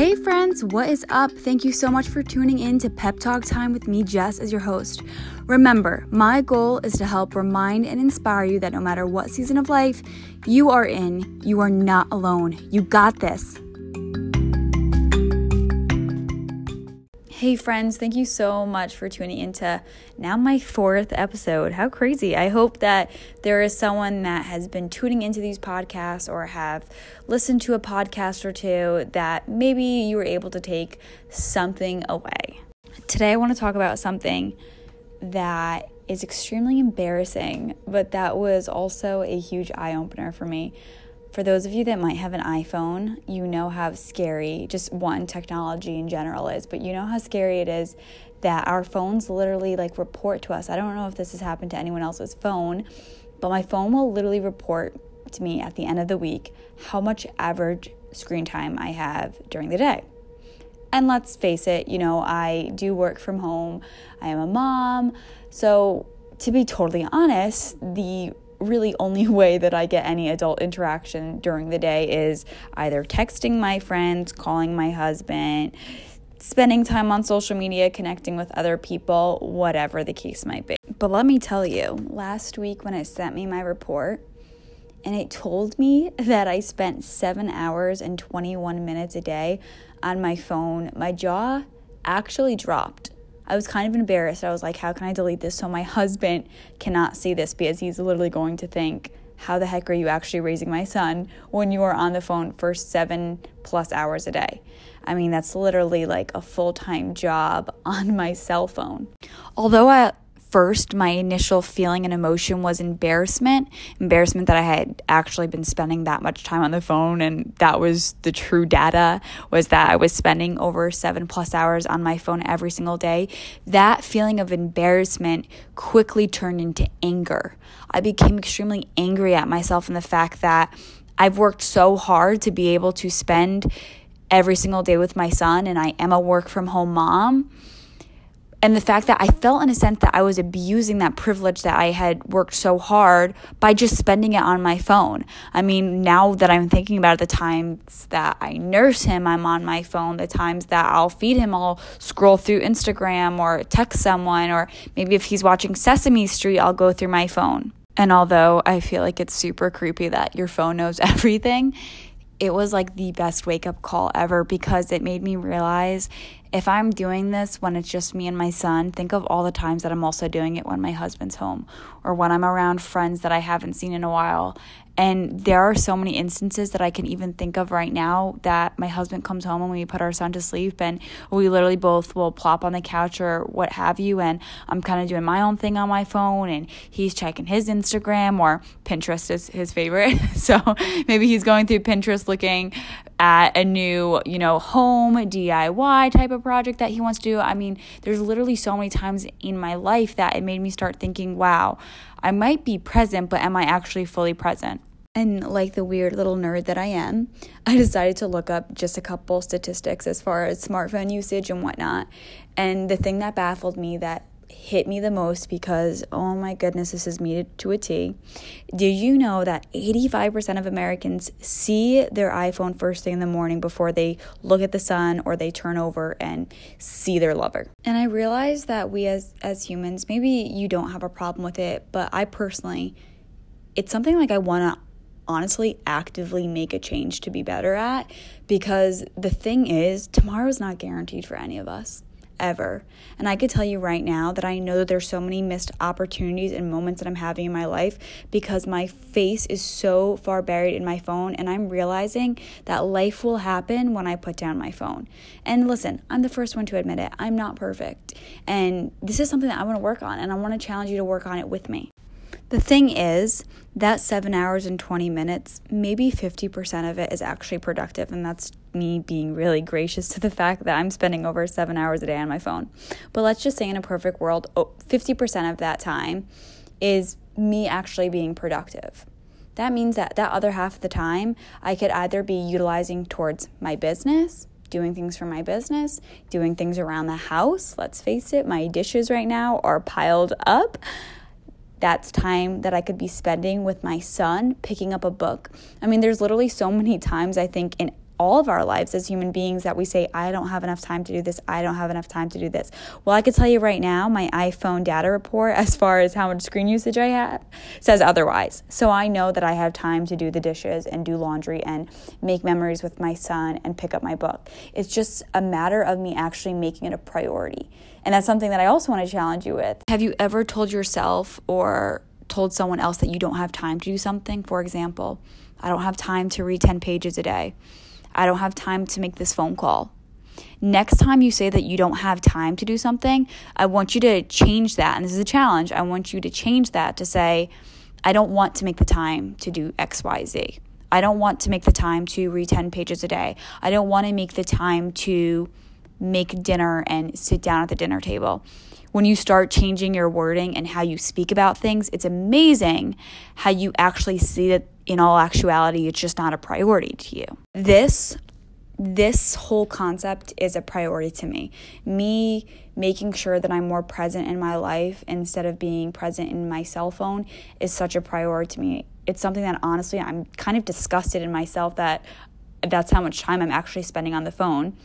Hey, friends, what is up? Thank you so much for tuning in to Pep Talk Time with me, Jess, as your host. Remember, my goal is to help remind and inspire you that no matter what season of life you are in, you are not alone. You got this. Hey, friends, thank you so much for tuning into now my fourth episode. How crazy! I hope that there is someone that has been tuning into these podcasts or have listened to a podcast or two that maybe you were able to take something away. Today, I want to talk about something that is extremely embarrassing, but that was also a huge eye opener for me for those of you that might have an iPhone, you know how scary just one technology in general is, but you know how scary it is that our phones literally like report to us. I don't know if this has happened to anyone else's phone, but my phone will literally report to me at the end of the week how much average screen time I have during the day. And let's face it, you know, I do work from home. I am a mom. So, to be totally honest, the really only way that I get any adult interaction during the day is either texting my friends, calling my husband, spending time on social media, connecting with other people, whatever the case might be. But let me tell you, last week when it sent me my report, and it told me that I spent seven hours and 21 minutes a day on my phone, my jaw actually dropped. I was kind of embarrassed. I was like, how can I delete this so my husband cannot see this because he's literally going to think, how the heck are you actually raising my son when you are on the phone for seven plus hours a day? I mean, that's literally like a full time job on my cell phone. Although I first, my initial feeling and emotion was embarrassment. Embarrassment that I had actually been spending that much time on the phone, and that was the true data was that I was spending over seven plus hours on my phone every single day. That feeling of embarrassment quickly turned into anger. I became extremely angry at myself and the fact that I've worked so hard to be able to spend every single day with my son, and I am a work from home mom and the fact that I felt in a sense that I was abusing that privilege that I had worked so hard by just spending it on my phone. I mean, now that I'm thinking about it, the times that I nurse him, I'm on my phone. The times that I'll feed him, I'll scroll through Instagram or text someone, or maybe if he's watching Sesame Street, I'll go through my phone. And although I feel like it's super creepy that your phone knows everything, it was like the best wake up call ever because it made me realize if I'm doing this when it's just me and my son, think of all the times that I'm also doing it when my husband's home or when I'm around friends that I haven't seen in a while. And there are so many instances that I can even think of right now that my husband comes home and we put our son to sleep and we literally both will plop on the couch or what have you. And I'm kind of doing my own thing on my phone and he's checking his Instagram or Pinterest is his favorite. so maybe he's going through Pinterest looking at a new, you know, home DIY type of project that he wants to do. I mean, there's literally so many times in my life that it made me start thinking, wow, I might be present, but am I actually fully present? And like the weird little nerd that I am, I decided to look up just a couple statistics as far as smartphone usage and whatnot. And the thing that baffled me that hit me the most because, oh my goodness, this is me to a T. Do you know that 85% of Americans see their iPhone first thing in the morning before they look at the sun or they turn over and see their lover? And I realize that we as, as humans, maybe you don't have a problem with it, but I personally, it's something like I want to honestly actively make a change to be better at because the thing is, tomorrow's not guaranteed for any of us ever. And I could tell you right now that I know that there's so many missed opportunities and moments that I'm having in my life because my face is so far buried in my phone and I'm realizing that life will happen when I put down my phone. And listen, I'm the first one to admit it. I'm not perfect. And this is something that I want to work on and I want to challenge you to work on it with me. The thing is, that seven hours and 20 minutes, maybe 50% of it is actually productive. And that's me being really gracious to the fact that I'm spending over seven hours a day on my phone. But let's just say in a perfect world, 50% of that time is me actually being productive. That means that that other half of the time, I could either be utilizing towards my business, doing things for my business, doing things around the house. Let's face it, my dishes right now are piled up that's time that I could be spending with my son picking up a book. I mean, there's literally so many times I think in all of our lives as human beings that we say, I don't have enough time to do this, I don't have enough time to do this. Well, I could tell you right now, my iPhone data report, as far as how much screen usage I have, says otherwise. So I know that I have time to do the dishes and do laundry and make memories with my son and pick up my book. It's just a matter of me actually making it a priority. And that's something that I also want to challenge you with. Have you ever told yourself or told someone else that you don't have time to do something? For example, I don't have time to read 10 pages a day. I don't have time to make this phone call. Next time you say that you don't have time to do something, I want you to change that. And this is a challenge. I want you to change that to say, I don't want to make the time to do XYZ. I don't want to make the time to read 10 pages a day. I don't want to make the time to make dinner and sit down at the dinner table. When you start changing your wording and how you speak about things, it's amazing how you actually see that in all actuality, it's just not a priority to you. This this whole concept is a priority to me. Me making sure that I'm more present in my life instead of being present in my cell phone is such a priority to me. It's something that honestly I'm kind of disgusted in myself that that's how much time I'm actually spending on the phone.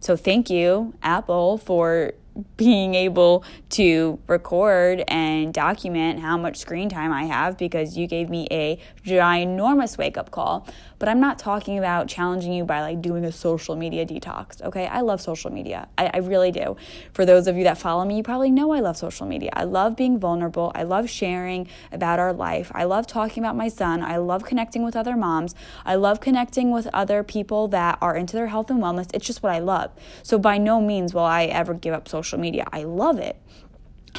So thank you, Apple, for being able to record and document how much screen time I have because you gave me a ginormous wake up call. But I'm not talking about challenging you by like doing a social media detox, okay? I love social media. I, I really do. For those of you that follow me, you probably know I love social media. I love being vulnerable. I love sharing about our life. I love talking about my son. I love connecting with other moms. I love connecting with other people that are into their health and wellness. It's just what I love. So by no means will I ever give up social media. I love it.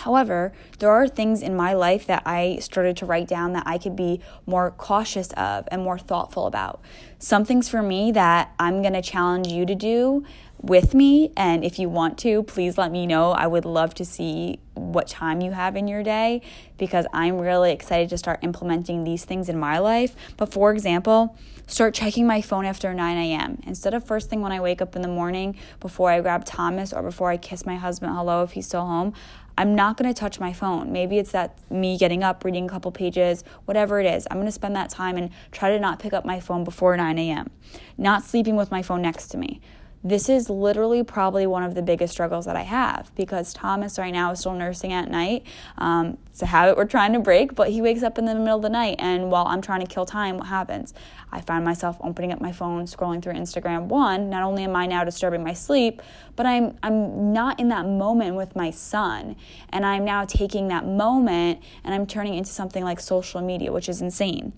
However, there are things in my life that I started to write down that I could be more cautious of and more thoughtful about. Some things for me that I'm going to challenge you to do with me. And if you want to, please let me know. I would love to see what time you have in your day because I'm really excited to start implementing these things in my life. But for example, start checking my phone after 9 a.m. Instead of first thing when I wake up in the morning before I grab Thomas or before I kiss my husband hello if he's still home, I'm not going to touch my phone. Maybe it's that me getting up, reading a couple pages, whatever it is. I'm going to spend that time and try to not pick up my phone before 9 a.m. Not sleeping with my phone next to me. This is literally probably one of the biggest struggles that I have because Thomas right now is still nursing at night. Um, it's a habit we're trying to break, but he wakes up in the middle of the night, and while I'm trying to kill time, what happens? I find myself opening up my phone, scrolling through Instagram. One, not only am I now disturbing my sleep, but I'm I'm not in that moment with my son, and I'm now taking that moment and I'm turning into something like social media, which is insane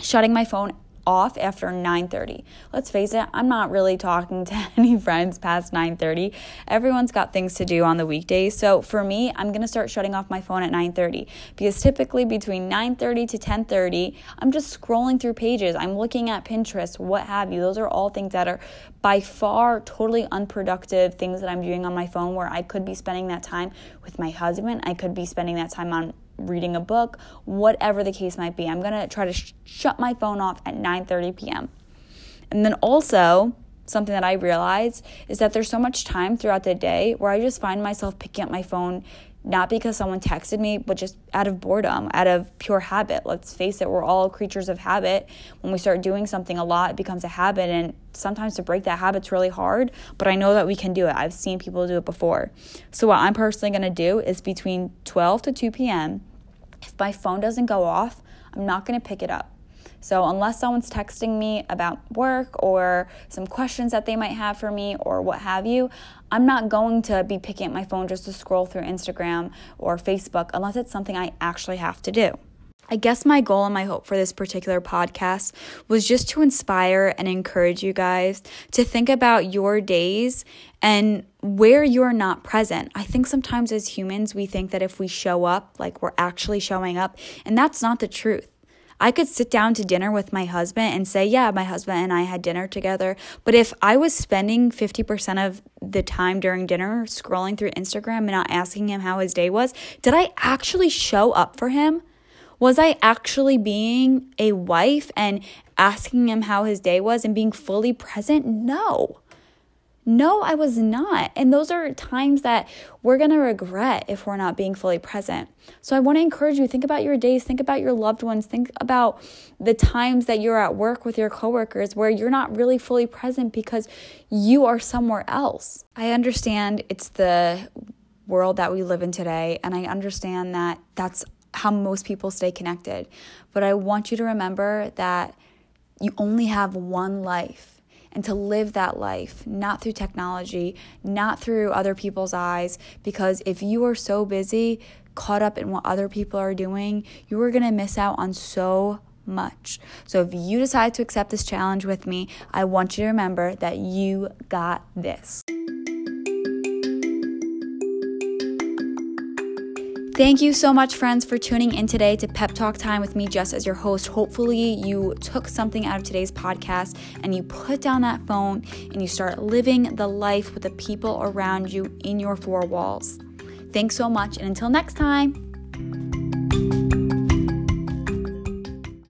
shutting my phone off after 9:30. Let's face it, I'm not really talking to any friends past 9:30. Everyone's got things to do on the weekdays. So for me, I'm going to start shutting off my phone at 9:30 because typically between 9:30 to 10:30, I'm just scrolling through pages. I'm looking at Pinterest, what have you. Those are all things that are by far totally unproductive things that I'm doing on my phone where I could be spending that time with my husband. I could be spending that time on reading a book, whatever the case might be. I'm going to try to sh- shut my phone off at 9:30 p.m. And then also, something that I realize is that there's so much time throughout the day where I just find myself picking up my phone not because someone texted me, but just out of boredom, out of pure habit. Let's face it, we're all creatures of habit. When we start doing something a lot, it becomes a habit, and sometimes to break that habit's really hard, but I know that we can do it. I've seen people do it before. So, what I'm personally gonna do is between 12 to 2 p.m., if my phone doesn't go off, I'm not gonna pick it up. So, unless someone's texting me about work or some questions that they might have for me or what have you, I'm not going to be picking up my phone just to scroll through Instagram or Facebook unless it's something I actually have to do. I guess my goal and my hope for this particular podcast was just to inspire and encourage you guys to think about your days and where you're not present. I think sometimes as humans, we think that if we show up, like we're actually showing up, and that's not the truth. I could sit down to dinner with my husband and say, Yeah, my husband and I had dinner together. But if I was spending 50% of the time during dinner scrolling through Instagram and not asking him how his day was, did I actually show up for him? Was I actually being a wife and asking him how his day was and being fully present? No. No, I was not. And those are times that we're going to regret if we're not being fully present. So I want to encourage you think about your days, think about your loved ones, think about the times that you're at work with your coworkers where you're not really fully present because you are somewhere else. I understand it's the world that we live in today and I understand that that's how most people stay connected. But I want you to remember that you only have one life and to live that life, not through technology, not through other people's eyes. Because if you are so busy, caught up in what other people are doing, you are going to miss out on so much. So if you decide to accept this challenge with me, I want you to remember that you got this. Thank you so much, friends, for tuning in today to Pep Talk Time with me, Jess, as your host. Hopefully, you took something out of today's podcast and you put down that phone and you start living the life with the people around you in your four walls. Thanks so much, and until next time.